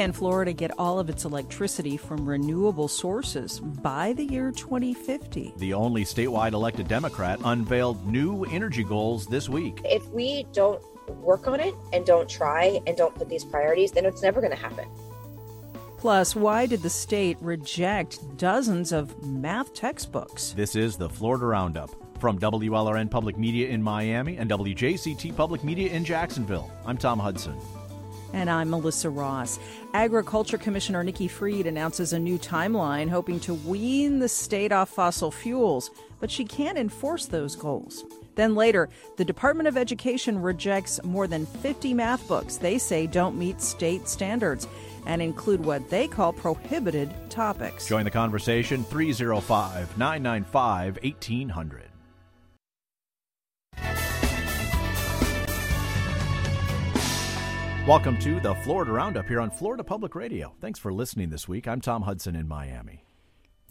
Can Florida get all of its electricity from renewable sources by the year 2050? The only statewide elected Democrat unveiled new energy goals this week. If we don't work on it and don't try and don't put these priorities, then it's never going to happen. Plus, why did the state reject dozens of math textbooks? This is the Florida Roundup. From WLRN Public Media in Miami and WJCT Public Media in Jacksonville, I'm Tom Hudson. And I'm Melissa Ross. Agriculture Commissioner Nikki Fried announces a new timeline hoping to wean the state off fossil fuels, but she can't enforce those goals. Then later, the Department of Education rejects more than 50 math books they say don't meet state standards and include what they call prohibited topics. Join the conversation 305 995 1800. Welcome to the Florida Roundup here on Florida Public Radio. Thanks for listening this week. I'm Tom Hudson in Miami.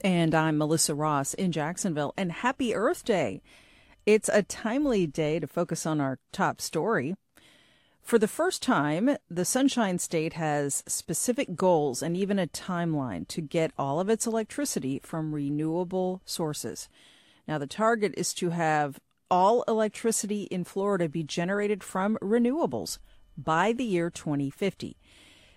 And I'm Melissa Ross in Jacksonville. And happy Earth Day! It's a timely day to focus on our top story. For the first time, the Sunshine State has specific goals and even a timeline to get all of its electricity from renewable sources. Now, the target is to have all electricity in Florida be generated from renewables by the year 2050.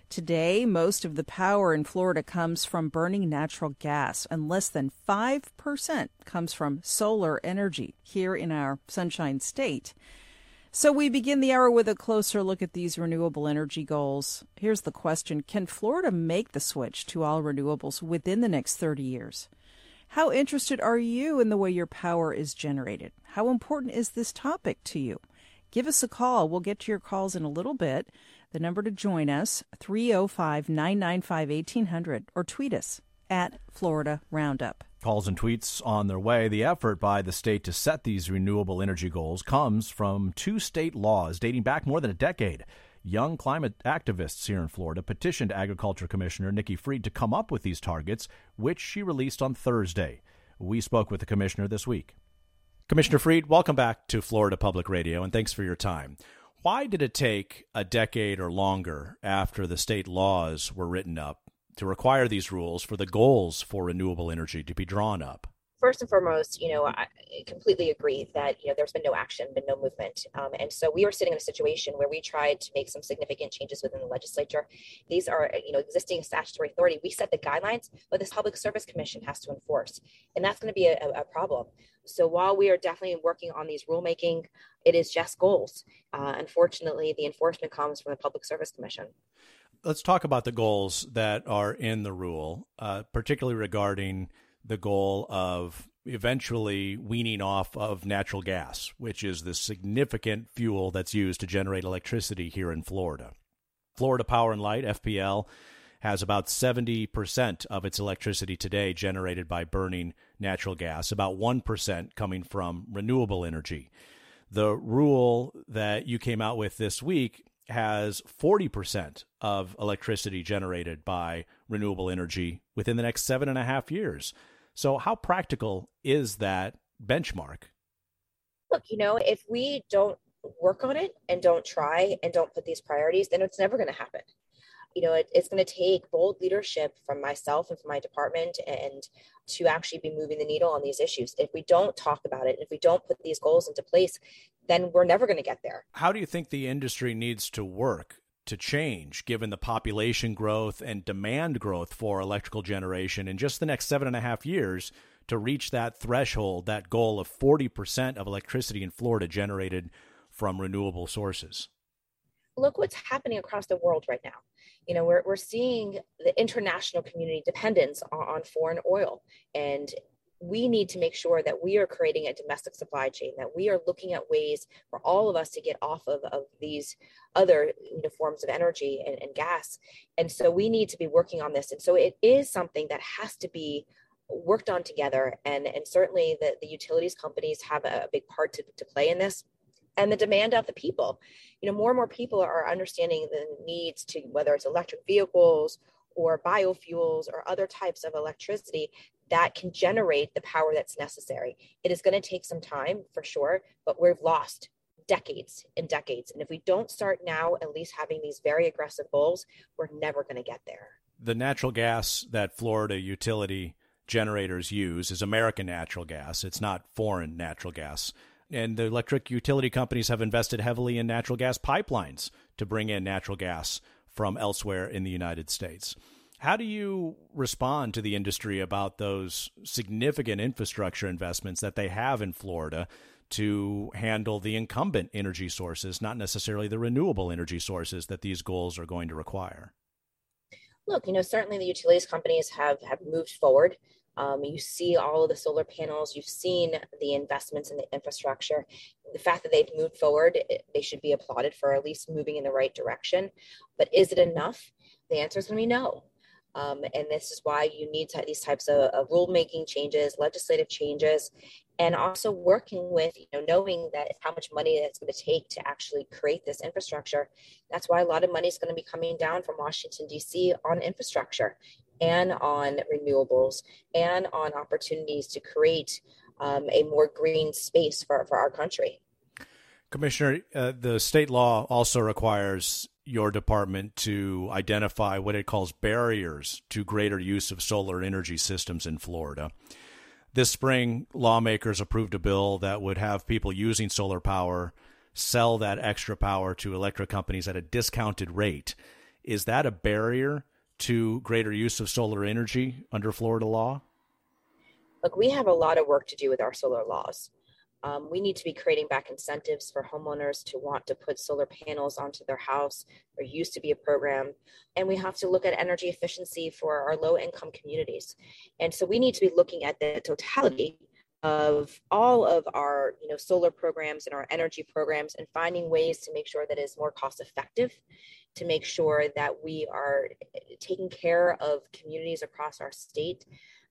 Today, most of the power in Florida comes from burning natural gas, and less than 5% comes from solar energy here in our Sunshine State. So, we begin the hour with a closer look at these renewable energy goals. Here's the question Can Florida make the switch to all renewables within the next 30 years? How interested are you in the way your power is generated? How important is this topic to you? Give us a call. We'll get to your calls in a little bit. The number to join us, 305 995 1800, or tweet us at Florida Roundup. Calls and tweets on their way. The effort by the state to set these renewable energy goals comes from two state laws dating back more than a decade. Young climate activists here in Florida petitioned Agriculture Commissioner Nikki Fried to come up with these targets, which she released on Thursday. We spoke with the commissioner this week. Commissioner Fried, welcome back to Florida Public Radio, and thanks for your time. Why did it take a decade or longer after the state laws were written up to require these rules for the goals for renewable energy to be drawn up? First and foremost, you know, I completely agree that you know there's been no action, been no movement, um, and so we were sitting in a situation where we tried to make some significant changes within the legislature. These are you know existing statutory authority. We set the guidelines, but this Public Service Commission has to enforce, and that's going to be a, a, problem. So while we are definitely working on these rulemaking, it is just goals. Uh, unfortunately, the enforcement comes from the Public Service Commission let's talk about the goals that are in the rule, uh, particularly regarding the goal of eventually weaning off of natural gas, which is the significant fuel that's used to generate electricity here in Florida. Florida Power and Light, FPL, has about 70% of its electricity today generated by burning natural gas, about 1% coming from renewable energy. The rule that you came out with this week has 40% of electricity generated by renewable energy within the next seven and a half years. So, how practical is that benchmark? Look, you know, if we don't work on it and don't try and don't put these priorities, then it's never going to happen. You know, it, it's going to take bold leadership from myself and from my department and to actually be moving the needle on these issues. If we don't talk about it, if we don't put these goals into place, then we're never going to get there. How do you think the industry needs to work to change given the population growth and demand growth for electrical generation in just the next seven and a half years to reach that threshold, that goal of 40% of electricity in Florida generated from renewable sources? Look what's happening across the world right now. You know, we're, we're seeing the international community dependence on, on foreign oil. And we need to make sure that we are creating a domestic supply chain, that we are looking at ways for all of us to get off of, of these other you know, forms of energy and, and gas. And so we need to be working on this. And so it is something that has to be worked on together. And, and certainly the, the utilities companies have a big part to, to play in this and the demand of the people. You know, more and more people are understanding the needs to whether it's electric vehicles or biofuels or other types of electricity that can generate the power that's necessary. It is going to take some time for sure, but we've lost decades and decades. And if we don't start now, at least having these very aggressive goals, we're never going to get there. The natural gas that Florida utility generators use is American natural gas. It's not foreign natural gas. And the electric utility companies have invested heavily in natural gas pipelines to bring in natural gas from elsewhere in the United States. How do you respond to the industry about those significant infrastructure investments that they have in Florida to handle the incumbent energy sources, not necessarily the renewable energy sources that these goals are going to require? Look, you know, certainly the utilities companies have have moved forward. Um, you see all of the solar panels. You've seen the investments in the infrastructure. The fact that they've moved forward, they should be applauded for at least moving in the right direction. But is it enough? The answer is going to be no. Um, and this is why you need to, these types of, of rulemaking changes, legislative changes, and also working with, you know, knowing that how much money it's going to take to actually create this infrastructure. That's why a lot of money is going to be coming down from Washington, D.C. on infrastructure and on renewables and on opportunities to create um, a more green space for, for our country. Commissioner, uh, the state law also requires your department to identify what it calls barriers to greater use of solar energy systems in Florida. This spring, lawmakers approved a bill that would have people using solar power sell that extra power to electric companies at a discounted rate. Is that a barrier to greater use of solar energy under Florida law? Look, we have a lot of work to do with our solar laws. Um, we need to be creating back incentives for homeowners to want to put solar panels onto their house. There used to be a program. And we have to look at energy efficiency for our low income communities. And so we need to be looking at the totality of all of our you know solar programs and our energy programs and finding ways to make sure that it's more cost effective to make sure that we are taking care of communities across our state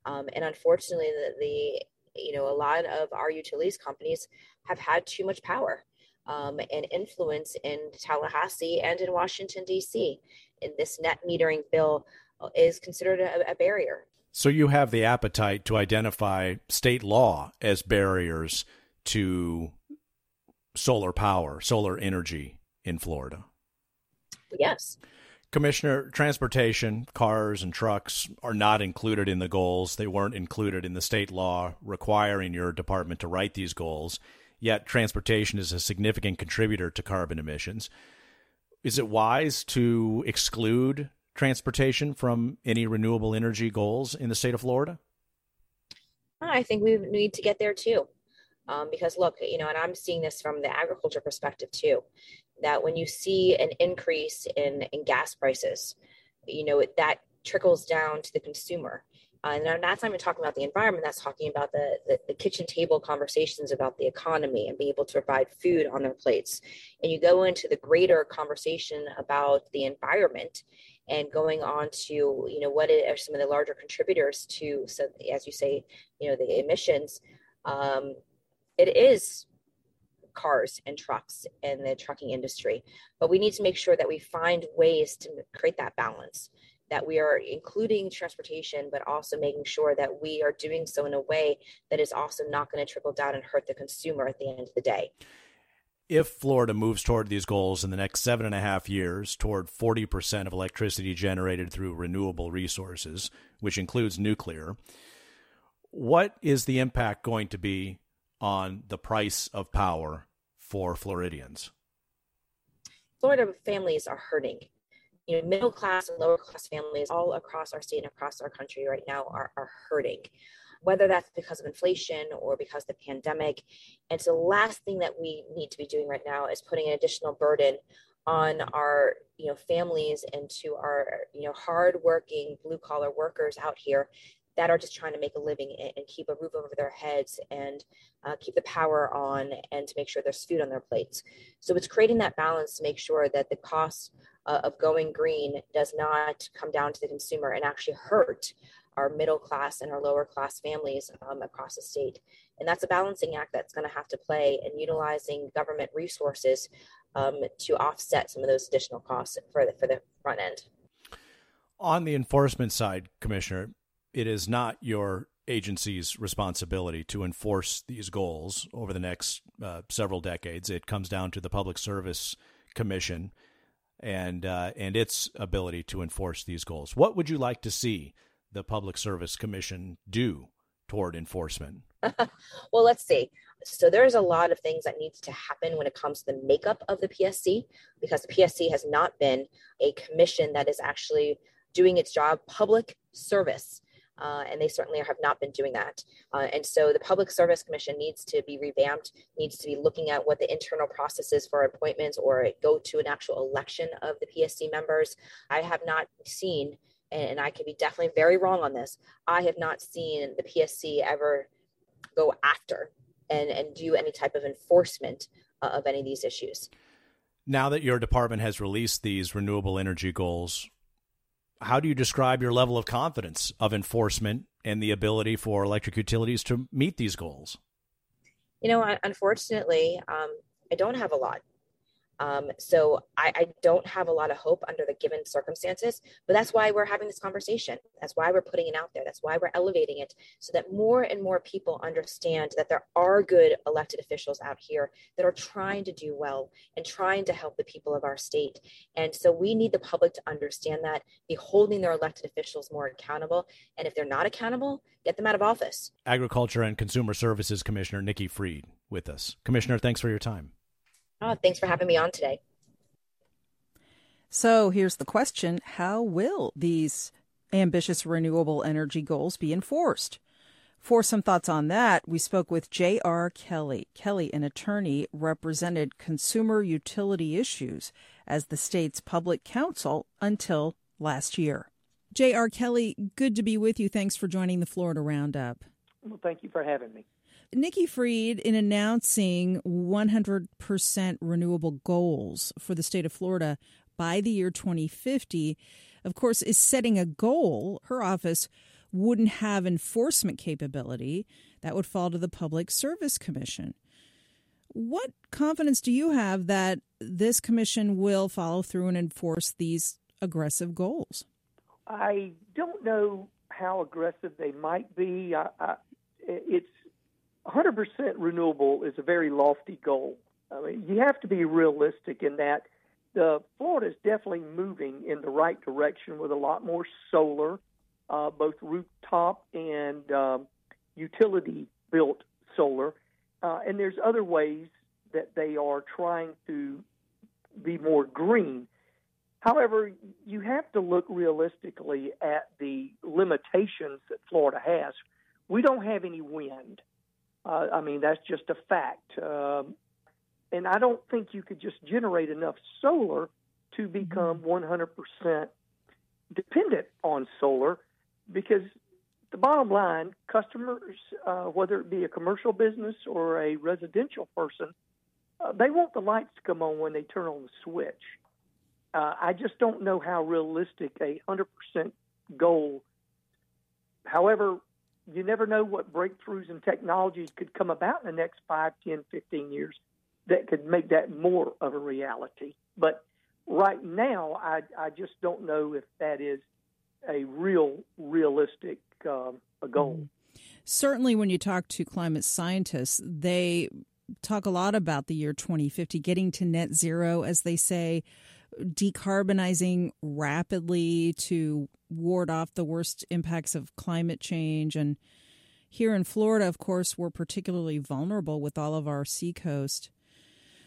um, and unfortunately the, the you know, a lot of our utilities companies have had too much power um, and influence in Tallahassee and in Washington, D.C. And this net metering bill uh, is considered a, a barrier. So you have the appetite to identify state law as barriers to solar power, solar energy in Florida? Yes. Commissioner, transportation, cars, and trucks are not included in the goals. They weren't included in the state law requiring your department to write these goals. Yet, transportation is a significant contributor to carbon emissions. Is it wise to exclude transportation from any renewable energy goals in the state of Florida? I think we need to get there too. Um, because look, you know, and I'm seeing this from the agriculture perspective too that when you see an increase in, in gas prices, you know, that trickles down to the consumer. Uh, and that's not even talking about the environment, that's talking about the, the, the, kitchen table conversations about the economy and being able to provide food on their plates. And you go into the greater conversation about the environment and going on to, you know, what are some of the larger contributors to, so as you say, you know, the emissions. Um, it is cars and trucks in the trucking industry. But we need to make sure that we find ways to create that balance, that we are including transportation, but also making sure that we are doing so in a way that is also not going to trickle down and hurt the consumer at the end of the day. If Florida moves toward these goals in the next seven and a half years, toward 40% of electricity generated through renewable resources, which includes nuclear, what is the impact going to be on the price of power for Floridians? Florida families are hurting. You know, middle class and lower class families all across our state and across our country right now are, are hurting, whether that's because of inflation or because of the pandemic. And so the last thing that we need to be doing right now is putting an additional burden on our you know families and to our you know hardworking blue collar workers out here that are just trying to make a living and keep a roof over their heads and uh, keep the power on and to make sure there's food on their plates. So it's creating that balance to make sure that the cost uh, of going green does not come down to the consumer and actually hurt our middle class and our lower class families um, across the state. And that's a balancing act that's going to have to play in utilizing government resources um, to offset some of those additional costs for the, for the front end. On the enforcement side, Commissioner, it is not your agency's responsibility to enforce these goals over the next uh, several decades. It comes down to the Public Service Commission and uh, and its ability to enforce these goals. What would you like to see the Public Service Commission do toward enforcement? well, let's see. So there's a lot of things that needs to happen when it comes to the makeup of the PSC because the PSC has not been a commission that is actually doing its job public service uh, and they certainly have not been doing that. Uh, and so the Public Service Commission needs to be revamped, needs to be looking at what the internal process is for appointments or go to an actual election of the PSC members. I have not seen, and I can be definitely very wrong on this, I have not seen the PSC ever go after and, and do any type of enforcement uh, of any of these issues. Now that your department has released these renewable energy goals, how do you describe your level of confidence of enforcement and the ability for electric utilities to meet these goals? You know, unfortunately, um, I don't have a lot. Um, so I, I, don't have a lot of hope under the given circumstances, but that's why we're having this conversation. That's why we're putting it out there. That's why we're elevating it so that more and more people understand that there are good elected officials out here that are trying to do well and trying to help the people of our state. And so we need the public to understand that, be holding their elected officials more accountable. And if they're not accountable, get them out of office. Agriculture and Consumer Services Commissioner Nikki Fried with us. Commissioner, thanks for your time. Oh, thanks for having me on today. So here's the question How will these ambitious renewable energy goals be enforced? For some thoughts on that, we spoke with J.R. Kelly. Kelly, an attorney, represented consumer utility issues as the state's public counsel until last year. J.R. Kelly, good to be with you. Thanks for joining the Florida Roundup. Well, thank you for having me. Nikki Fried, in announcing 100% renewable goals for the state of Florida by the year 2050, of course, is setting a goal. Her office wouldn't have enforcement capability. That would fall to the Public Service Commission. What confidence do you have that this commission will follow through and enforce these aggressive goals? I don't know how aggressive they might be. I, I, it's 100% renewable is a very lofty goal. I mean, you have to be realistic in that Florida is definitely moving in the right direction with a lot more solar, uh, both rooftop and um, utility built solar. Uh, and there's other ways that they are trying to be more green. However, you have to look realistically at the limitations that Florida has. We don't have any wind. Uh, I mean, that's just a fact. Um, and I don't think you could just generate enough solar to mm-hmm. become 100% dependent on solar because the bottom line, customers, uh, whether it be a commercial business or a residential person, uh, they want the lights to come on when they turn on the switch. Uh, I just don't know how realistic a 100% goal. However, you never know what breakthroughs and technologies could come about in the next 5, 10, 15 years that could make that more of a reality. But right now, I, I just don't know if that is a real, realistic um, a goal. Mm-hmm. Certainly, when you talk to climate scientists, they talk a lot about the year 2050, getting to net zero, as they say, decarbonizing rapidly to ward off the worst impacts of climate change. And here in Florida, of course, we're particularly vulnerable with all of our seacoast.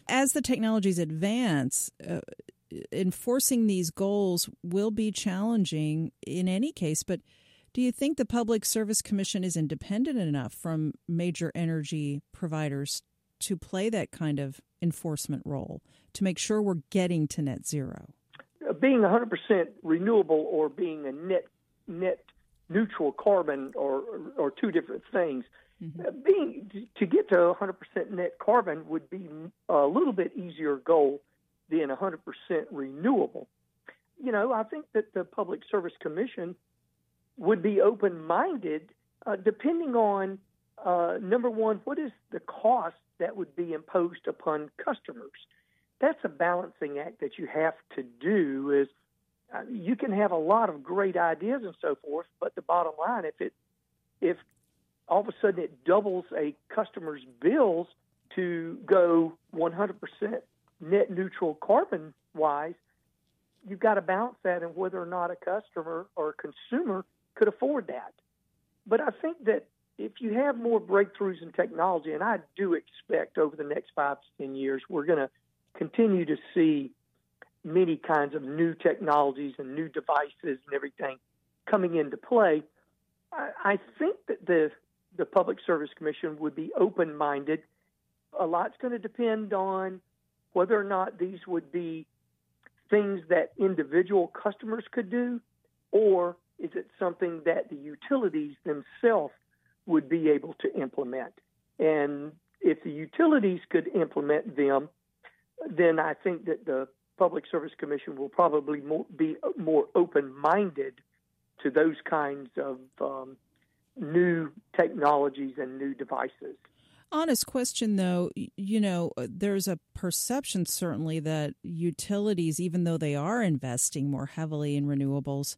As the technologies advance, uh, enforcing these goals will be challenging in any case, but do you think the Public Service Commission is independent enough from major energy providers to play that kind of enforcement role to make sure we're getting to net zero? being 100% renewable or being a net net neutral carbon or or two different things. Mm-hmm. Uh, being to get to 100% net carbon would be a little bit easier goal than 100% renewable. You know, I think that the Public Service Commission would be open-minded, uh, depending on uh, number one, what is the cost that would be imposed upon customers that's a balancing act that you have to do is uh, you can have a lot of great ideas and so forth but the bottom line if it if all of a sudden it doubles a customer's bills to go 100% net neutral carbon wise, you've got to balance that and whether or not a customer or a consumer could afford that. But I think that if you have more breakthroughs in technology, and I do expect over the next five to 10 years, we're going to continue to see many kinds of new technologies and new devices and everything coming into play. I, I think that the the Public Service Commission would be open minded. A lot's going to depend on whether or not these would be things that individual customers could do, or is it something that the utilities themselves would be able to implement? And if the utilities could implement them, then I think that the Public Service Commission will probably more, be more open minded to those kinds of um, new technologies and new devices. Honest question, though, you know, uh, there's a perception certainly that utilities, even though they are investing more heavily in renewables,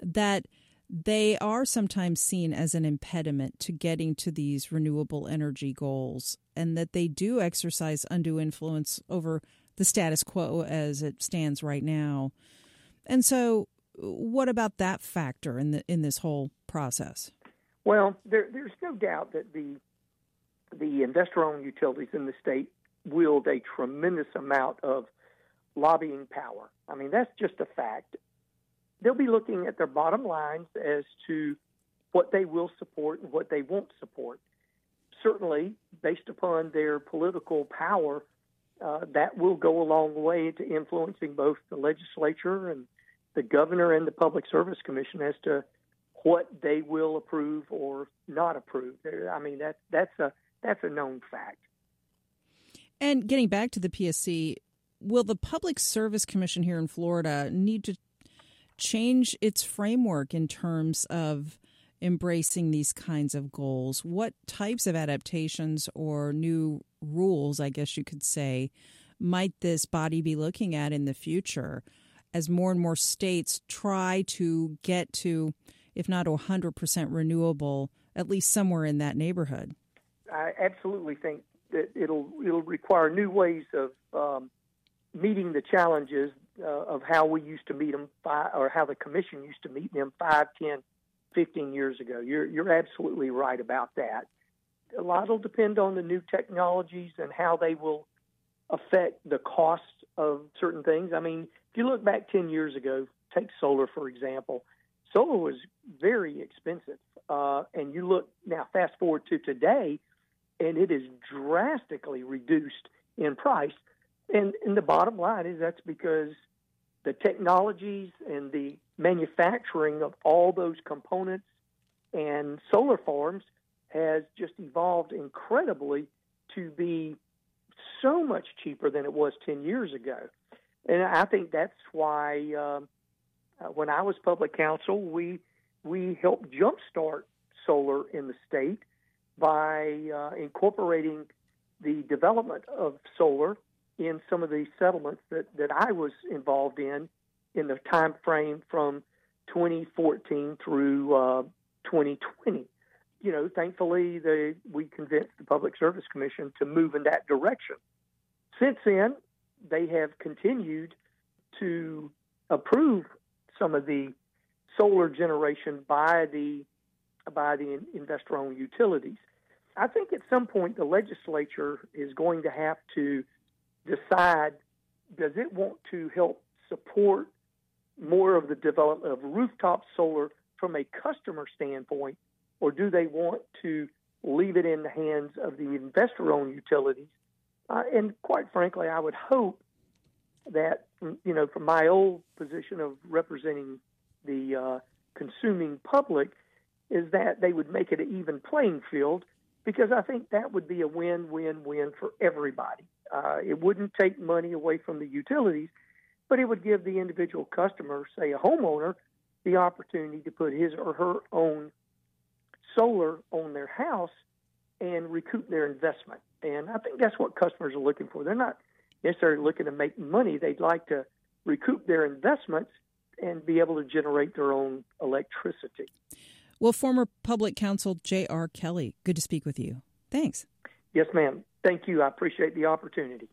that they are sometimes seen as an impediment to getting to these renewable energy goals and that they do exercise undue influence over the status quo as it stands right now. And so what about that factor in the in this whole process? Well, there, there's no doubt that the the investor-owned utilities in the state wield a tremendous amount of lobbying power. I mean, that's just a fact. They'll be looking at their bottom lines as to what they will support and what they won't support. Certainly, based upon their political power, uh, that will go a long way to influencing both the legislature and the governor and the Public Service Commission as to what they will approve or not approve. I mean that that's a that's a known fact. And getting back to the PSC, will the Public Service Commission here in Florida need to change its framework in terms of embracing these kinds of goals? What types of adaptations or new rules, I guess you could say, might this body be looking at in the future as more and more states try to get to, if not 100% renewable, at least somewhere in that neighborhood? I absolutely think that it'll it'll require new ways of um, meeting the challenges uh, of how we used to meet them, five, or how the commission used to meet them five, ten, fifteen years ago. You're you're absolutely right about that. A lot will depend on the new technologies and how they will affect the cost of certain things. I mean, if you look back ten years ago, take solar for example. Solar was very expensive, uh, and you look now. Fast forward to today and it is drastically reduced in price. And, and the bottom line is that's because the technologies and the manufacturing of all those components and solar farms has just evolved incredibly to be so much cheaper than it was 10 years ago. And I think that's why um, uh, when I was public counsel, we we helped jumpstart solar in the state by uh, incorporating the development of solar in some of the settlements that, that I was involved in in the time frame from 2014 through uh, 2020. You know, thankfully, they, we convinced the Public Service Commission to move in that direction. Since then, they have continued to approve some of the solar generation by the by the investor owned utilities. I think at some point the legislature is going to have to decide does it want to help support more of the development of rooftop solar from a customer standpoint, or do they want to leave it in the hands of the investor owned utilities? Uh, and quite frankly, I would hope that, you know, from my old position of representing the uh, consuming public, is that they would make it an even playing field because I think that would be a win win win for everybody. Uh, it wouldn't take money away from the utilities, but it would give the individual customer, say a homeowner, the opportunity to put his or her own solar on their house and recoup their investment. And I think that's what customers are looking for. They're not necessarily looking to make money, they'd like to recoup their investments and be able to generate their own electricity. Well, former public counsel J.R. Kelly, good to speak with you. Thanks. Yes, ma'am. Thank you. I appreciate the opportunity.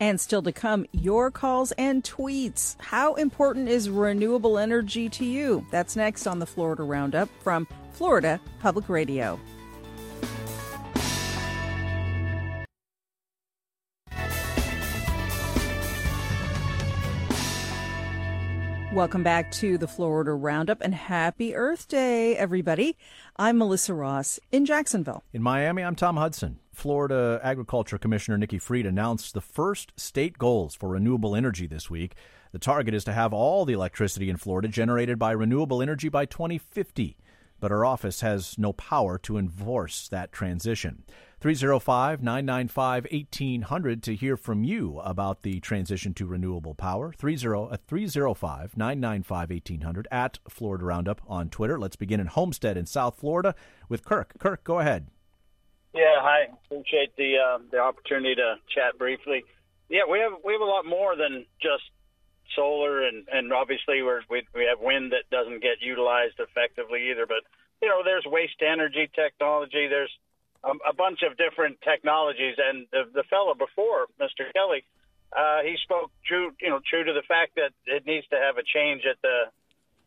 And still to come, your calls and tweets. How important is renewable energy to you? That's next on the Florida Roundup from Florida Public Radio. Welcome back to the Florida Roundup and happy Earth Day, everybody. I'm Melissa Ross in Jacksonville. In Miami, I'm Tom Hudson. Florida Agriculture Commissioner Nikki Fried announced the first state goals for renewable energy this week. The target is to have all the electricity in Florida generated by renewable energy by 2050, but her office has no power to enforce that transition. 305 995 1800 to hear from you about the transition to renewable power. 305 995 1800 at Florida Roundup on Twitter. Let's begin in Homestead in South Florida with Kirk. Kirk, go ahead. Yeah, hi. Appreciate the uh, the opportunity to chat briefly. Yeah, we have we have a lot more than just solar, and and obviously we're, we we have wind that doesn't get utilized effectively either. But you know, there's waste energy technology. There's a, bunch of different technologies. And the, the fellow before, Mr. Kelly, uh, he spoke true, you know, true to the fact that it needs to have a change at the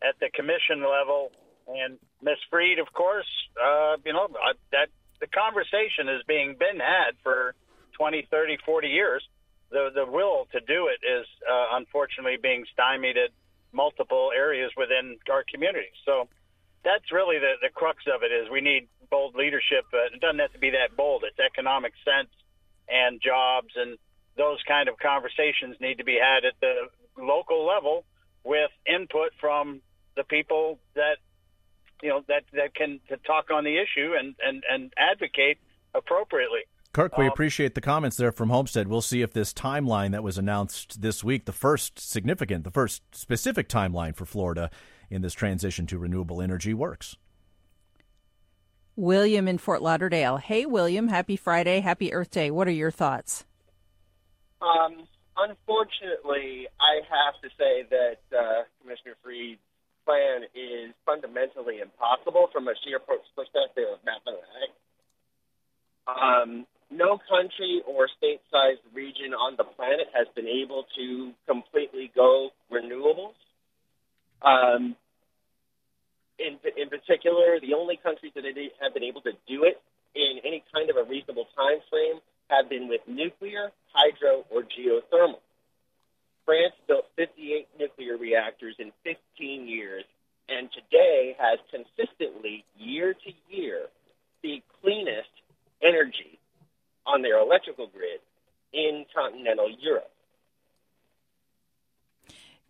at the commission level. And Miss Fried, of course, uh, you know, that the conversation is being been had for 20, 30, 40 years. The the will to do it is uh, unfortunately being stymied at multiple areas within our community. So that's really the, the crux of it is we need bold leadership. But it doesn't have to be that bold. It's economic sense and jobs and those kind of conversations need to be had at the local level with input from the people that you know that that can to talk on the issue and and and advocate appropriately. Kirk, we um, appreciate the comments there from Homestead. We'll see if this timeline that was announced this week, the first significant, the first specific timeline for Florida, in this transition to renewable energy works. William in Fort Lauderdale. Hey, William, happy Friday, happy Earth Day. What are your thoughts? Um, unfortunately, I have to say that uh, Commissioner Fried's plan is fundamentally impossible from a sheer perspective of mathematics. Um, no country or state-sized region on the planet has been able to completely go renewables. Um, in, in particular, the only countries that have been able to do it in any kind of a reasonable time frame have been with nuclear, hydro, or geothermal. France built 58 nuclear reactors in 15 years and today has consistently, year to year, the cleanest energy on their electrical grid in continental Europe.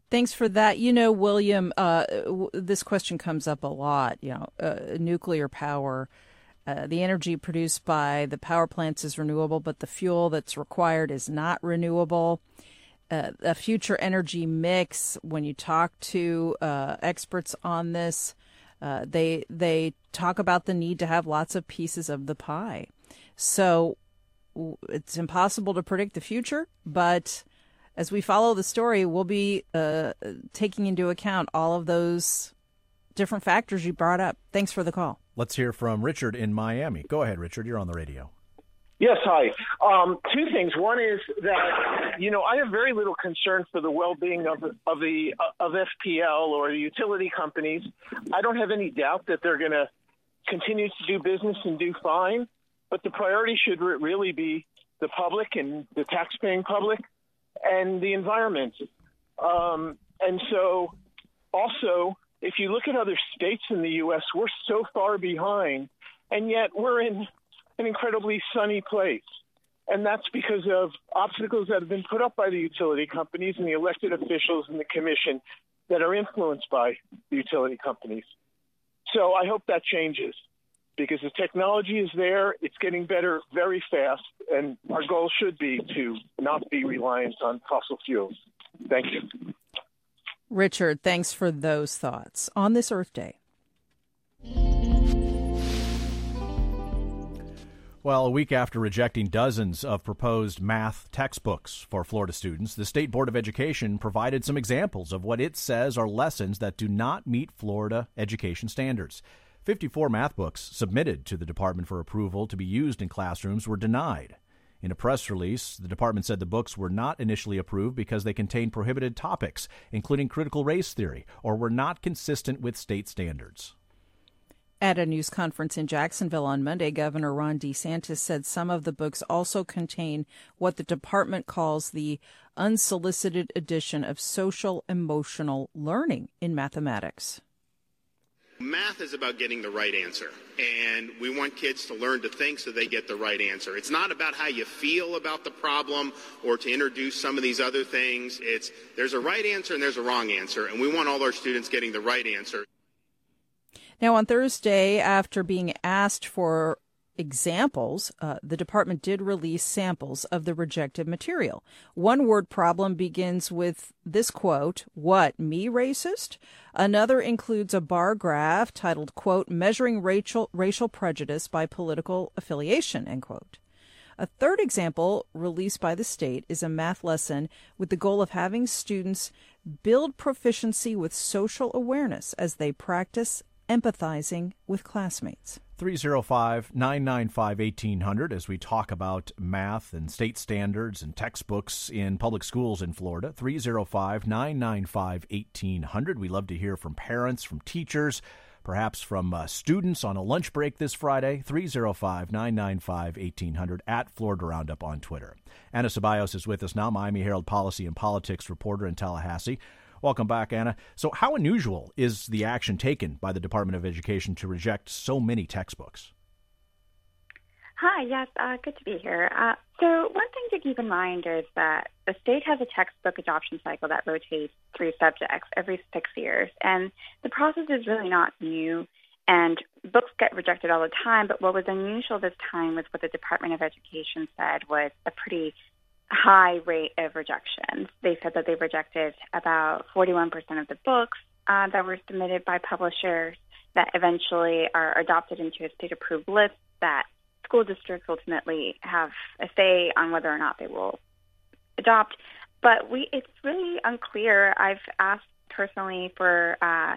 Thanks for that. You know, William, uh, w- this question comes up a lot. You know, uh, nuclear power, uh, the energy produced by the power plants is renewable, but the fuel that's required is not renewable. Uh, a future energy mix, when you talk to uh, experts on this, uh, they they talk about the need to have lots of pieces of the pie. So it's impossible to predict the future, but as we follow the story, we'll be uh, taking into account all of those different factors you brought up. Thanks for the call. Let's hear from Richard in Miami. Go ahead, Richard. You're on the radio. Yes, hi. Um, two things. One is that you know I have very little concern for the well-being of of the of FPL or the utility companies. I don't have any doubt that they're going to continue to do business and do fine. But the priority should really be the public and the taxpaying public and the environment. Um, and so, also, if you look at other states in the U.S., we're so far behind, and yet we're in an incredibly sunny place. And that's because of obstacles that have been put up by the utility companies and the elected officials and the commission that are influenced by the utility companies. So I hope that changes because the technology is there. It's getting better very fast, and our goal should be to not be reliant on fossil fuels. Thank you. Richard, thanks for those thoughts on this Earth Day. Well, a week after rejecting dozens of proposed math textbooks for Florida students, the State Board of Education provided some examples of what it says are lessons that do not meet Florida education standards. 54 math books submitted to the department for approval to be used in classrooms were denied. In a press release, the department said the books were not initially approved because they contained prohibited topics, including critical race theory, or were not consistent with state standards. At a news conference in Jacksonville on Monday, Governor Ron DeSantis said some of the books also contain what the department calls the unsolicited addition of social emotional learning in mathematics. Math is about getting the right answer, and we want kids to learn to think so they get the right answer. It's not about how you feel about the problem or to introduce some of these other things. It's there's a right answer and there's a wrong answer, and we want all our students getting the right answer. Now, on Thursday, after being asked for examples, uh, the department did release samples of the rejected material. One word problem begins with this quote, What, me racist? Another includes a bar graph titled, quote, Measuring racial, racial prejudice by political affiliation, end quote. A third example released by the state is a math lesson with the goal of having students build proficiency with social awareness as they practice empathizing with classmates. 305 995 1800 as we talk about math and state standards and textbooks in public schools in Florida. 305 995 1800. We love to hear from parents, from teachers, perhaps from uh, students on a lunch break this Friday. 305 995 1800 at Florida Roundup on Twitter. Ana Ceballos is with us now, Miami Herald policy and politics reporter in Tallahassee. Welcome back, Ana. So, how unusual is the action taken by the Department of Education to reject so many textbooks? Hi, yes, uh, good to be here. Uh, so, one thing to keep in mind is that the state has a textbook adoption cycle that rotates three subjects every six years, and the process is really not new. And books get rejected all the time, but what was unusual this time was what the Department of Education said was a pretty high rate of rejections. They said that they rejected about 41% of the books uh, that were submitted by publishers that eventually are adopted into a state approved list that school districts ultimately have a say on whether or not they will adopt. But we, it's really unclear. I've asked personally for uh,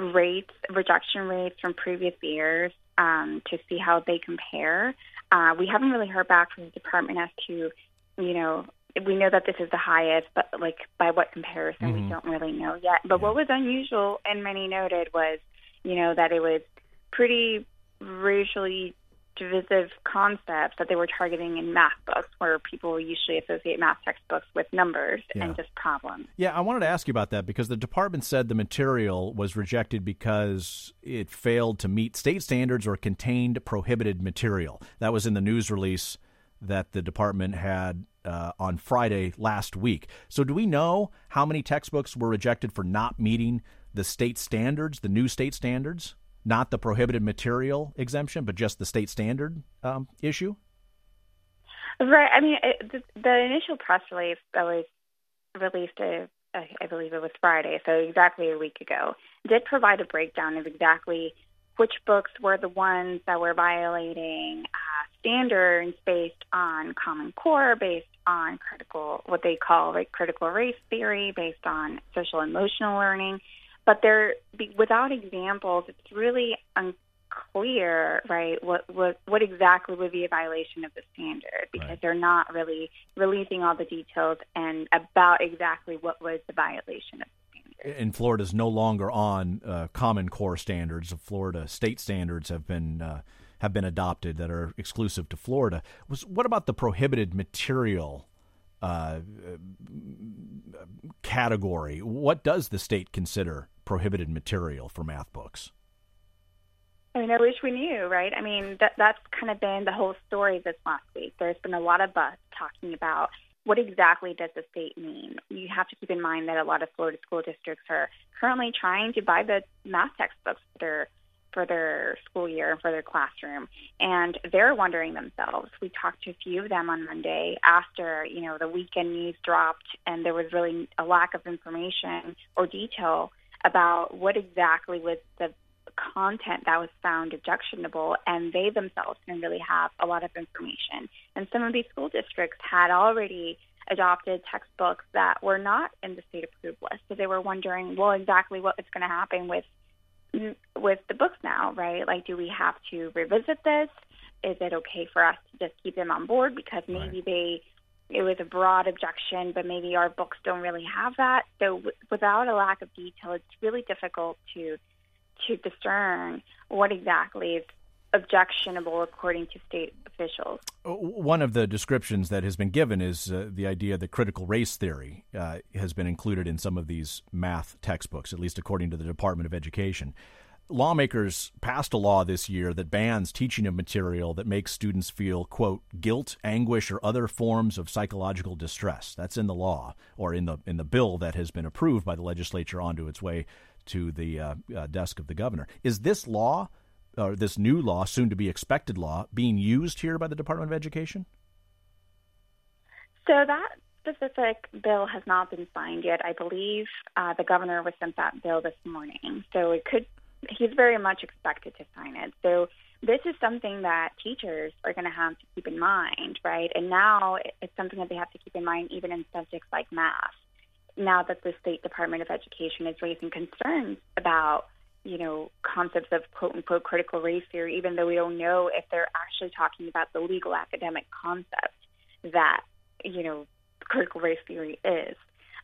rates, rejection rates from previous years um, to see how they compare. Uh, we haven't really heard back from the department as to you know, we know that this is the highest, but like by what comparison, mm-hmm. we don't really know yet. But yeah. what was unusual, and many noted, was, you know, that it was pretty racially divisive concepts that they were targeting in math books, where people usually associate math textbooks with numbers yeah. and just problems. Yeah, I wanted to ask you about that because the department said the material was rejected because it failed to meet state standards or contained prohibited material. That was in the news release that the department had uh, on Friday last week. So, do we know how many textbooks were rejected for not meeting the state standards, the new state standards, not the prohibited material exemption, but just the state standard um, issue? Right. I mean, it, the, the, initial press release that was released, uh, I believe it was Friday, so exactly a week ago, did provide a breakdown of exactly which books were the ones that were violating uh, standards based on Common Core, based on critical, what they call like critical race theory, based on social emotional learning. But they're without examples. It's really unclear, right? What what what exactly would be a violation of the standard because right. they're not really releasing all the details and about exactly what was the violation of the standard. and Florida is no longer on uh, Common Core standards. The Florida state standards have been uh, have been adopted that are exclusive to Florida. Was what about the prohibited material uh, category? What does the state consider prohibited material for math books? I mean, I wish we knew, right? I mean, that that's kind of been the whole story this last week. There's been a lot of buzz talking about what exactly does the state mean? You have to keep in mind that a lot of Florida school districts are currently trying to buy the math textbooks that their for their school year and for their classroom, and they're wondering themselves. We talked to a few of them on Monday after you know the weekend news dropped, and there was really a lack of information or detail about what exactly was the content that was found objectionable, and they themselves didn't really have a lot of information. And some of these school districts had already adopted textbooks that were not in the state approved list. So they were wondering, well, exactly what is going to happen with with the books now, right? Like, do we have to revisit this? Is it okay for us to just keep them on board because maybe right. they it was a broad objection, but maybe our books don't really have that. So w- without a lack of detail, it's really difficult to to discern what exactly is objectionable according to state officials. Uh, one of the descriptions that has been given is uh, the idea that critical race theory uh, has been included in some of these math textbooks, at least according to the Department of Education. Lawmakers passed a law this year that bans teaching of material that makes students feel, quote, guilt, anguish, or other forms of psychological distress. That's in the law or in the in the bill that has been approved by the legislature onto its way to the uh, uh, desk of the governor. Is this law or this new law, soon to be expected law, being used here by the Department of Education? So that specific bill has not been signed yet. I believe uh, the governor was sent that bill this morning, so it could. He's very much expected to sign it. So this is something that teachers are going to have to keep in mind, right? And now it's something that they have to keep in mind even in subjects like math. Now that the State Department of Education is raising concerns about you know, concepts of quote unquote critical race theory, even though we don't know if they're actually talking about the legal academic concept that, you know, critical race theory is.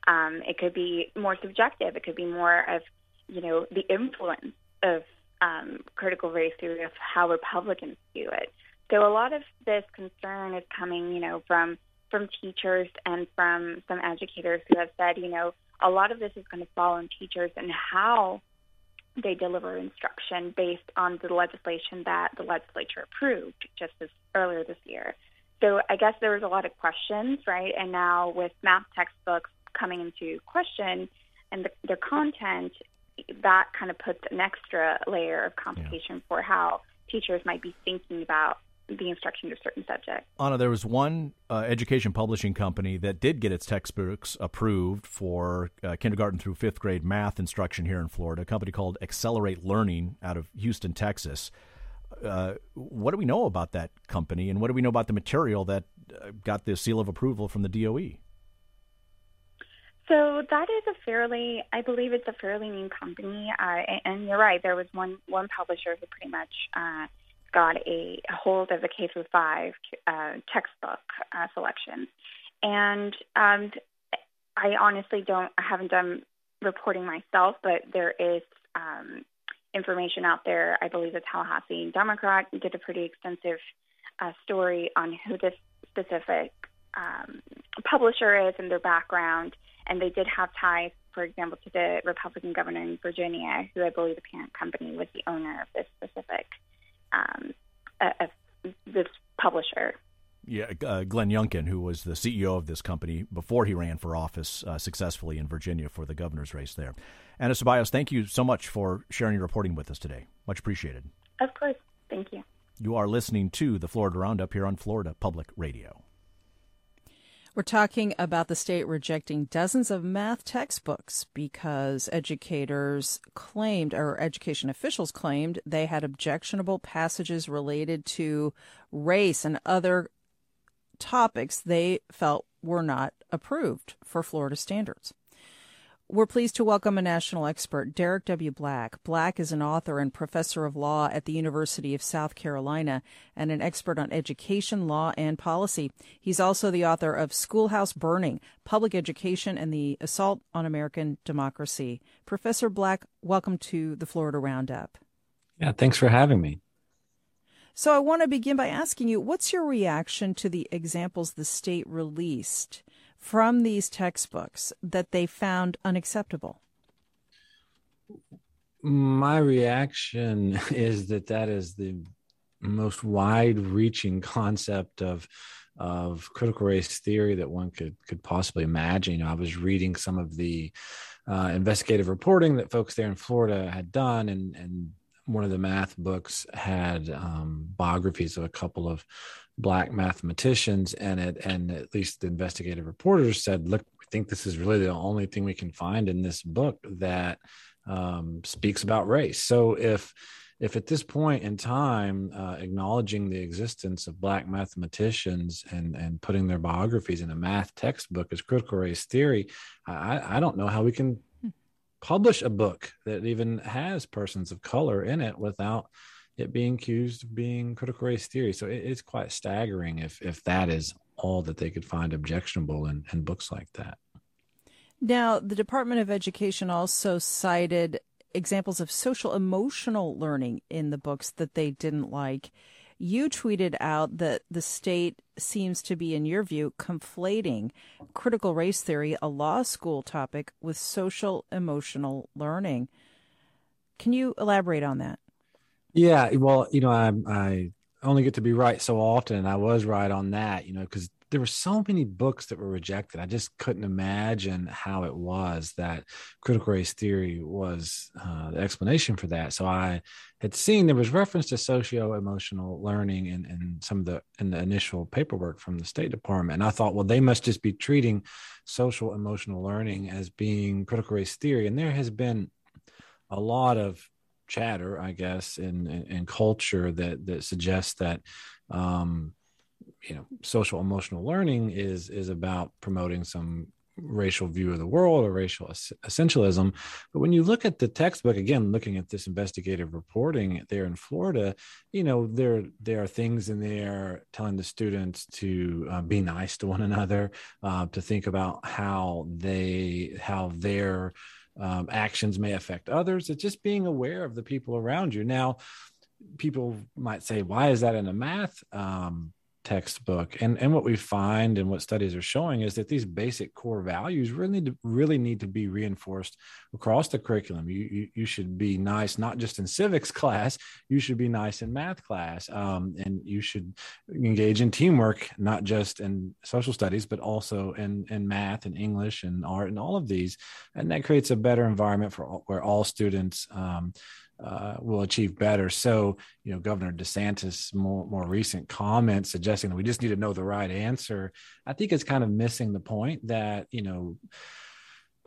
Um, it could be more subjective. It could be more of, you know, the influence of um, critical race theory of how Republicans view it. So a lot of this concern is coming, you know, from from teachers and from some educators who have said, you know, a lot of this is going to fall on teachers and how they deliver instruction based on the legislation that the legislature approved just this earlier this year. So I guess there was a lot of questions, right? And now with math textbooks coming into question and the, their content, that kind of puts an extra layer of complication yeah. for how teachers might be thinking about the instruction of certain subjects. Ana, there was one uh, education publishing company that did get its textbooks approved for uh, kindergarten through fifth grade math instruction here in Florida, a company called Accelerate Learning out of Houston, Texas. Uh, what do we know about that company, and what do we know about the material that uh, got the seal of approval from the DOE? So that is a fairly, I believe it's a fairly new company, uh, and you're right. There was one one publisher who pretty much uh, got a, hold of the K through five uh, textbook uh, selections, and um, I honestly don't, I haven't done reporting myself, but there is um, information out there. I believe the Tallahassee Democrat did a pretty extensive uh, story on who this specific um, publisher is and their background, and they did have ties, for example, to the Republican governor in Virginia, who I believe the parent company was the owner of this specific um, a, a, this publisher. Yeah, uh, Glenn Youngkin, who was the CEO of this company before he ran for office uh, successfully in Virginia for the governor's race there. Ana Ceballos, thank you so much for sharing your reporting with us today. Much appreciated. Of course. Thank you. You are listening to the Florida Roundup here on Florida Public Radio. We're talking about the state rejecting dozens of math textbooks because educators claimed, or education officials claimed, they had objectionable passages related to race and other topics they felt were not approved for Florida standards. We're pleased to welcome a national expert, Derek W. Black. Black is an author and professor of law at the University of South Carolina and an expert on education, law, and policy. He's also the author of Schoolhouse Burning Public Education and the Assault on American Democracy. Professor Black, welcome to the Florida Roundup. Yeah, thanks for having me. So, I want to begin by asking you what's your reaction to the examples the state released? From these textbooks that they found unacceptable? My reaction is that that is the most wide-reaching concept of of critical race theory that one could could possibly imagine. I was reading some of the uh, investigative reporting that folks there in Florida had done, and and one of the math books had um, biographies of a couple of black mathematicians and it and at least the investigative reporters said look we think this is really the only thing we can find in this book that um, speaks about race so if if at this point in time uh, acknowledging the existence of black mathematicians and and putting their biographies in a math textbook is critical race theory i i don't know how we can hmm. publish a book that even has persons of color in it without it being accused of being critical race theory. So it, it's quite staggering if if that is all that they could find objectionable in, in books like that. Now, the Department of Education also cited examples of social emotional learning in the books that they didn't like. You tweeted out that the state seems to be, in your view, conflating critical race theory, a law school topic, with social emotional learning. Can you elaborate on that? Yeah, well, you know, I I only get to be right so often, and I was right on that. You know, because there were so many books that were rejected. I just couldn't imagine how it was that critical race theory was uh, the explanation for that. So I had seen there was reference to socio emotional learning in, in some of the in the initial paperwork from the State Department, and I thought, well, they must just be treating social emotional learning as being critical race theory. And there has been a lot of chatter, I guess, in, in culture that that suggests that um, you know social emotional learning is is about promoting some racial view of the world or racial essentialism. But when you look at the textbook again, looking at this investigative reporting there in Florida, you know there there are things in there telling the students to uh, be nice to one another, uh, to think about how they how their um, actions may affect others. It's just being aware of the people around you. Now, people might say, why is that in a math um, textbook? And and what we find and what studies are showing is that these basic core values really need to, really need to be reinforced across the curriculum. You, you, you should be nice not just in civics class. You should be nice in math class, um, and you should engage in teamwork not just in social studies but also in in math and English and art and all of these. And that creates a better environment for all, where all students. Um, uh, will achieve better. So, you know, Governor DeSantis' more more recent comment suggesting that we just need to know the right answer, I think it's kind of missing the point that you know,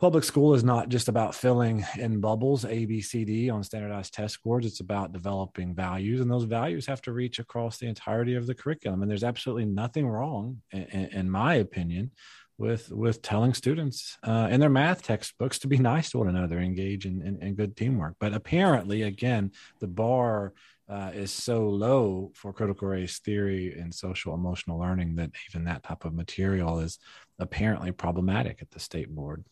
public school is not just about filling in bubbles A, B, C, D on standardized test scores. It's about developing values, and those values have to reach across the entirety of the curriculum. And there's absolutely nothing wrong, in, in my opinion, with with telling students uh, in their math textbooks to be nice to one another, engage in, in, in good teamwork. But apparently, again, the bar uh, is so low for critical race theory and social emotional learning that even that type of material is apparently problematic at the state board.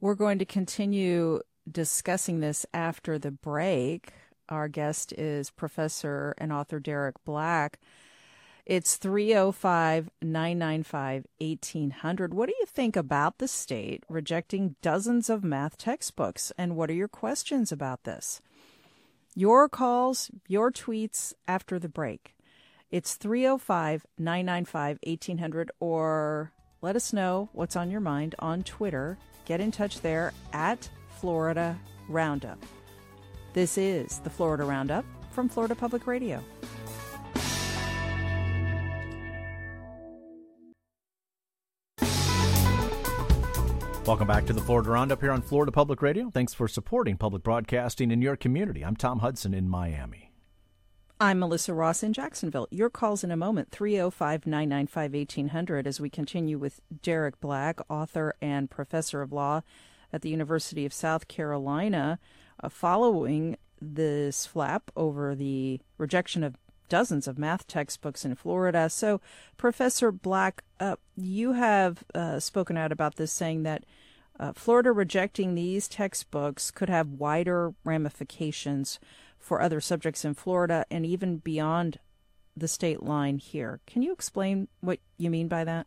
We're going to continue discussing this after the break. Our guest is Professor and author Derek Black. It's 305 995 1800. What do you think about the state rejecting dozens of math textbooks? And what are your questions about this? Your calls, your tweets after the break. It's 305 995 1800, or let us know what's on your mind on Twitter. Get in touch there at Florida Roundup. This is the Florida Roundup from Florida Public Radio. Welcome back to the Florida Roundup here on Florida Public Radio. Thanks for supporting public broadcasting in your community. I'm Tom Hudson in Miami. I'm Melissa Ross in Jacksonville. Your calls in a moment, 305 995 1800, as we continue with Derek Black, author and professor of law at the University of South Carolina, uh, following this flap over the rejection of dozens of math textbooks in Florida. So, Professor Black, uh, you have uh, spoken out about this, saying that uh, Florida rejecting these textbooks could have wider ramifications for other subjects in Florida and even beyond the state line here. Can you explain what you mean by that?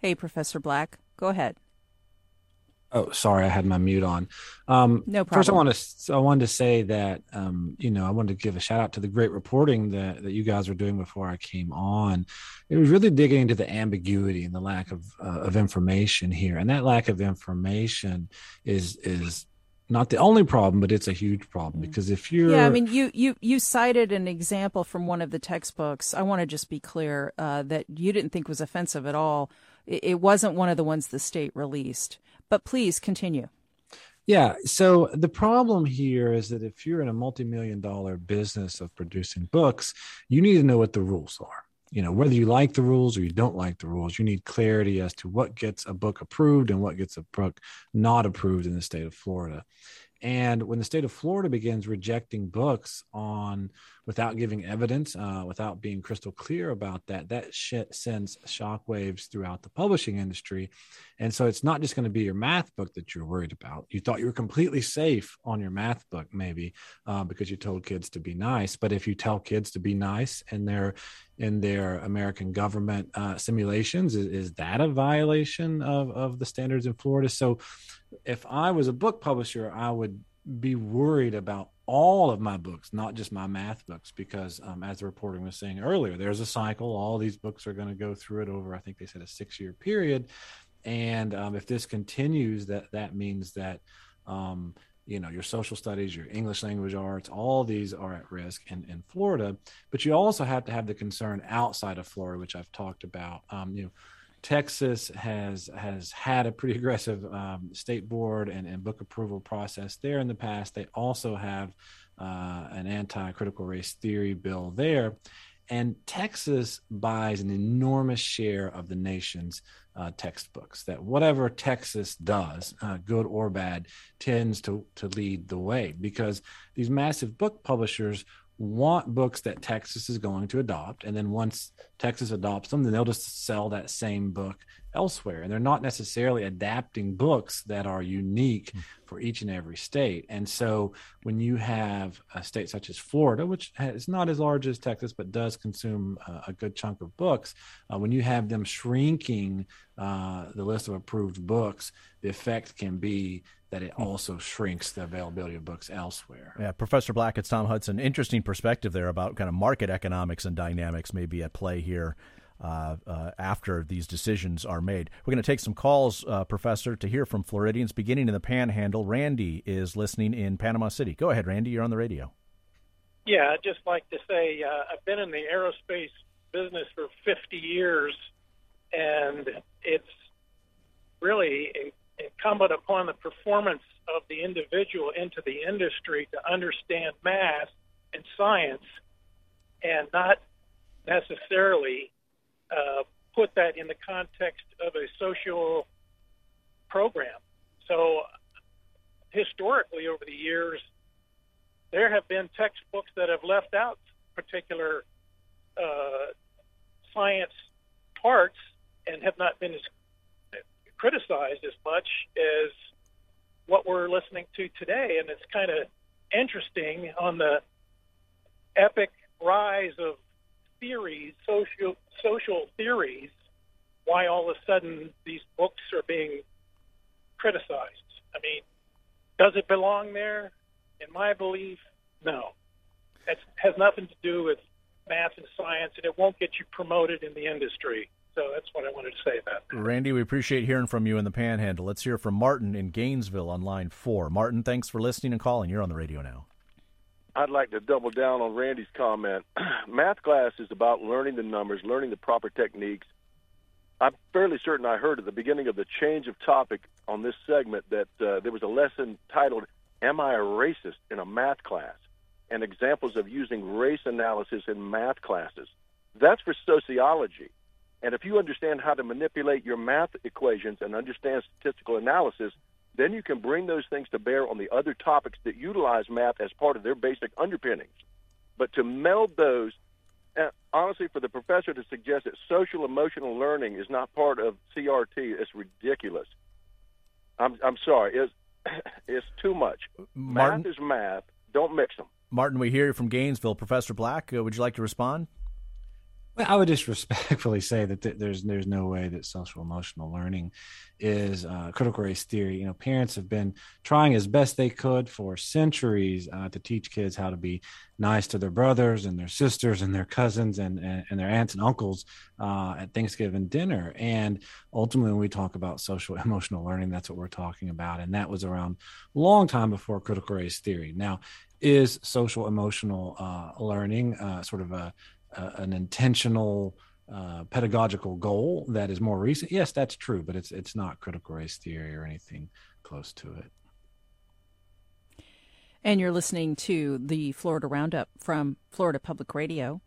Hey, Professor Black, go ahead. Oh, sorry, I had my mute on. Um, no problem. First, I want to I wanted to say that um, you know I wanted to give a shout out to the great reporting that that you guys were doing before I came on. It was really digging into the ambiguity and the lack of uh, of information here, and that lack of information is is not the only problem, but it's a huge problem mm. because if you're yeah, I mean you you you cited an example from one of the textbooks. I want to just be clear uh, that you didn't think was offensive at all. It, it wasn't one of the ones the state released. But please continue. Yeah. So the problem here is that if you're in a multi-million dollar business of producing books, you need to know what the rules are you know whether you like the rules or you don't like the rules you need clarity as to what gets a book approved and what gets a book not approved in the state of florida and when the state of Florida begins rejecting books on without giving evidence, uh, without being crystal clear about that, that shit sends shockwaves throughout the publishing industry. And so it's not just going to be your math book that you're worried about. You thought you were completely safe on your math book, maybe uh, because you told kids to be nice. But if you tell kids to be nice in their in their American government uh, simulations, is, is that a violation of of the standards in Florida? So if I was a book publisher, I would be worried about all of my books, not just my math books, because um, as the reporting was saying earlier, there's a cycle. All these books are going to go through it over, I think they said a six year period. And um, if this continues, that that means that um, you know your social studies, your English language arts, all these are at risk in, in Florida. But you also have to have the concern outside of Florida, which I've talked about. Um, you know Texas has has had a pretty aggressive um, state board and, and, book approval process there in the past. They also have uh, an anti-critical race theory bill there, and Texas buys an enormous share of the nation's uh, textbooks. That whatever Texas does, uh, good or bad, tends to to lead the way because these massive book publishers want books that Texas is going to adopt. And then once Texas adopts them, then they'll just sell that same book elsewhere. And they're not necessarily adapting books that are unique mm. for each and every state. And so when you have a state such as Florida, which is not as large as Texas, but does consume a, a good chunk of books, uh, when you have them shrinking uh, the list of approved books, the effect can be that it hmm. also shrinks the availability of books elsewhere. Yeah, Professor Black, it's Tom Hudson. Interesting perspective there about kind of market economics and dynamics may be at play here. Uh, uh, after these decisions are made. We're going to take some calls, uh, Professor, to hear from Floridians beginning in the panhandle. Randy is listening in Panama City. Go ahead, Randy. You're on the radio. Yeah, I'd just like to say uh, I've been in the aerospace business for 50 years, and it's really incumbent upon the performance of the individual into the industry to understand math and science and not necessarily uh, put that in the context of a social program. So, historically, over the years, there have been textbooks that have left out particular uh, science parts and have not been as criticized as much as what we're listening to today. And it's kind of interesting on the epic rise of theories, social social theories, why all of a sudden these books are being criticized. I mean, does it belong there? In my belief, no. It has nothing to do with math and science, and it won't get you promoted in the industry. So that's what I wanted to say about that. Randy, we appreciate hearing from you in the Panhandle. Let's hear from Martin in Gainesville on line four. Martin, thanks for listening and calling. You're on the radio now. I'd like to double down on Randy's comment. Math class is about learning the numbers, learning the proper techniques. I'm fairly certain I heard at the beginning of the change of topic on this segment that uh, there was a lesson titled Am I a Racist in a Math Class? and examples of using race analysis in math classes. That's for sociology. And if you understand how to manipulate your math equations and understand statistical analysis, then you can bring those things to bear on the other topics that utilize math as part of their basic underpinnings. But to meld those, honestly, for the professor to suggest that social emotional learning is not part of CRT is ridiculous. I'm, I'm sorry, it's, it's too much. Martin, math is math. Don't mix them. Martin, we hear you from Gainesville. Professor Black, uh, would you like to respond? Well, I would just respectfully say that th- there's there's no way that social emotional learning is uh, critical race theory. You know, parents have been trying as best they could for centuries uh, to teach kids how to be nice to their brothers and their sisters and their cousins and and, and their aunts and uncles uh, at Thanksgiving dinner. And ultimately, when we talk about social emotional learning, that's what we're talking about, and that was around a long time before critical race theory. Now, is social emotional uh, learning uh, sort of a an intentional uh, pedagogical goal that is more recent. Yes, that's true, but it's it's not critical race theory or anything close to it. And you're listening to the Florida Roundup from Florida Public Radio.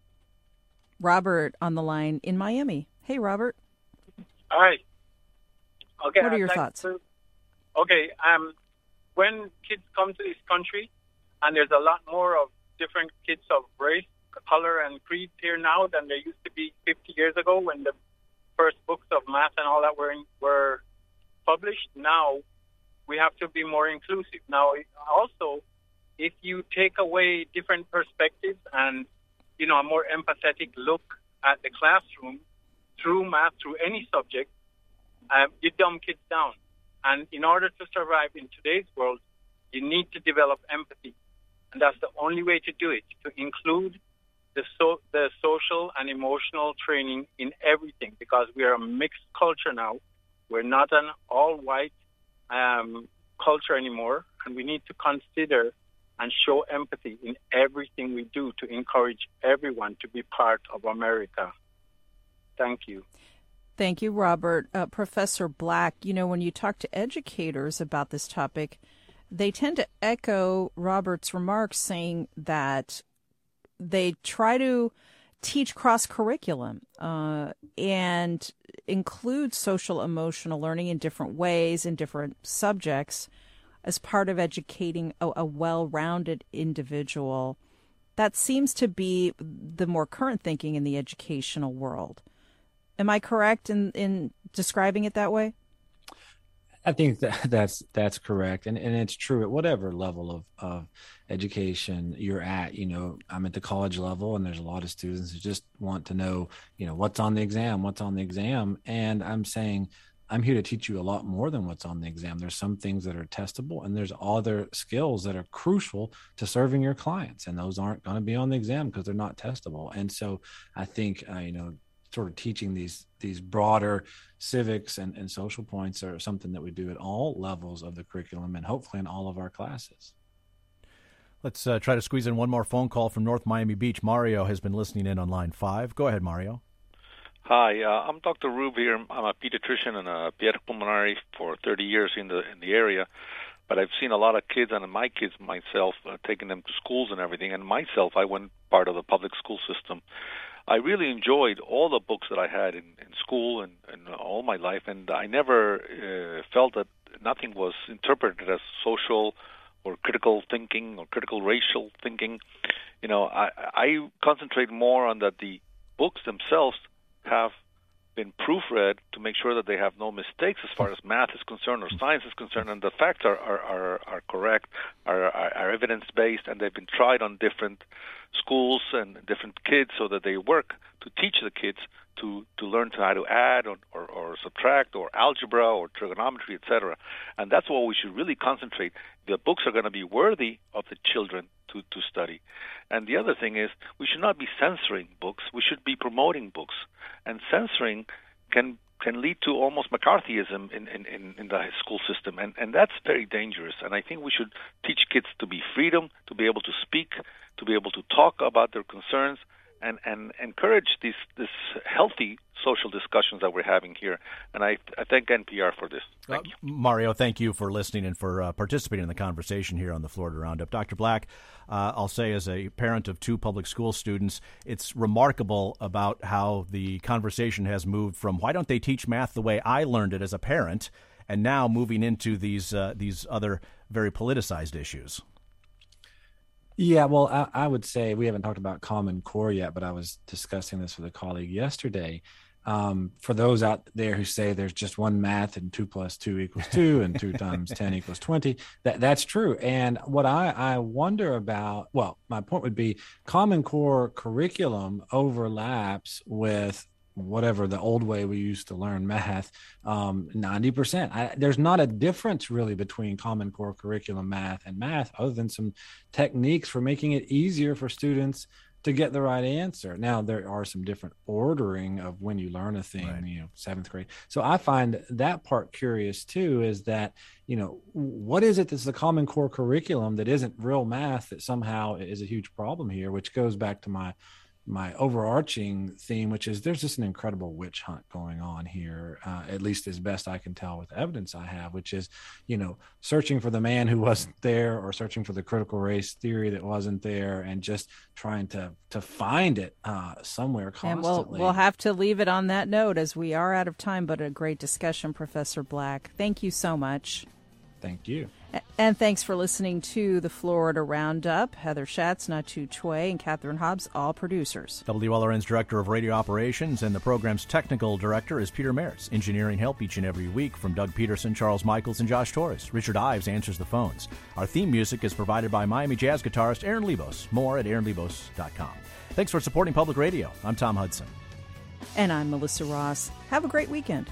Robert on the line in Miami. Hey, Robert. Hi. Okay. What are your thoughts? To, okay. Um, when kids come to this country, and there's a lot more of different kids of race, color and creed here now than there used to be 50 years ago when the first books of math and all that were in, were published. Now we have to be more inclusive. Now also, if you take away different perspectives and you know a more empathetic look at the classroom through math, through any subject, uh, you dumb kids down. And in order to survive in today's world, you need to develop empathy. And that's the only way to do it, to include the, so, the social and emotional training in everything because we are a mixed culture now. We're not an all white um, culture anymore, and we need to consider and show empathy in everything we do to encourage everyone to be part of America. Thank you. Thank you, Robert. Uh, Professor Black, you know, when you talk to educators about this topic, they tend to echo Robert's remarks saying that they try to teach cross curriculum uh, and include social emotional learning in different ways in different subjects as part of educating a, a well rounded individual. That seems to be the more current thinking in the educational world. Am I correct in, in describing it that way? I think that that's that's correct, and and it's true at whatever level of of education you're at. You know, I'm at the college level, and there's a lot of students who just want to know, you know, what's on the exam, what's on the exam, and I'm saying I'm here to teach you a lot more than what's on the exam. There's some things that are testable, and there's other skills that are crucial to serving your clients, and those aren't going to be on the exam because they're not testable. And so, I think uh, you know sort of teaching these these broader civics and, and social points are something that we do at all levels of the curriculum and hopefully in all of our classes. Let's uh, try to squeeze in one more phone call from North Miami Beach. Mario has been listening in on line five. Go ahead, Mario. Hi, uh, I'm Dr. Rube here. I'm a pediatrician and a pediatric pulmonary for 30 years in the in the area. But I've seen a lot of kids, and my kids myself, uh, taking them to schools and everything. And myself, I went part of the public school system. I really enjoyed all the books that I had in, in school and, and all my life, and I never uh, felt that nothing was interpreted as social or critical thinking or critical racial thinking. You know, I, I concentrate more on that the books themselves have been proofread to make sure that they have no mistakes as far as math is concerned or science is concerned, and the facts are are, are, are correct, are, are, are evidence based, and they've been tried on different schools and different kids so that they work to teach the kids to to learn how to add or, or, or subtract or algebra or trigonometry, etc. And that's what we should really concentrate. The books are going to be worthy of the children to, to study. And the other thing is we should not be censoring books. We should be promoting books. And censoring can can lead to almost McCarthyism in, in, in, in the school system, and, and that's very dangerous. And I think we should teach kids to be freedom, to be able to speak, to be able to talk about their concerns, and, and encourage these this healthy social discussions that we're having here. And I, I thank NPR for this. Thank uh, you. Mario, thank you for listening and for uh, participating in the conversation here on the Florida Roundup. Dr. Black, uh, I'll say as a parent of two public school students, it's remarkable about how the conversation has moved from why don't they teach math the way I learned it as a parent, and now moving into these uh, these other very politicized issues. Yeah, well, I, I, would say we haven't talked about Common Core yet, but I was discussing this with a colleague yesterday. um, for those out there who say there's just one math and two plus two equals two and two times 10 equals 20, that, that's true. And what I, I wonder about, well, my point would be Common Core curriculum overlaps with whatever the old way we used to learn math um, 90% I, there's not a difference really between common core curriculum math and math other than some techniques for making it easier for students to get the right answer. Now there are some different ordering of when you learn a thing, right. you know, seventh grade. So I find that part curious too, is that, you know, what is it that's the common core curriculum that isn't real math that somehow is a huge problem here, which goes back to my my overarching theme, which is there's just an incredible witch hunt going on here, uh, at least as best I can tell with evidence I have, which is, you know, searching for the man who wasn't there or searching for the critical race theory that wasn't there and just trying to to find it uh, somewhere constantly. And we'll, we'll have to leave it on that note as we are out of time, but a great discussion, Professor Black. Thank you so much. Thank you. And thanks for listening to the Florida Roundup. Heather Schatz, Natu Choi, and Catherine Hobbs, all producers. WLRN's Director of Radio Operations and the program's technical director is Peter Mertz. Engineering help each and every week from Doug Peterson, Charles Michaels, and Josh Torres. Richard Ives answers the phones. Our theme music is provided by Miami jazz guitarist Aaron Lebos. More at aaronlebos.com. Thanks for supporting public radio. I'm Tom Hudson. And I'm Melissa Ross. Have a great weekend.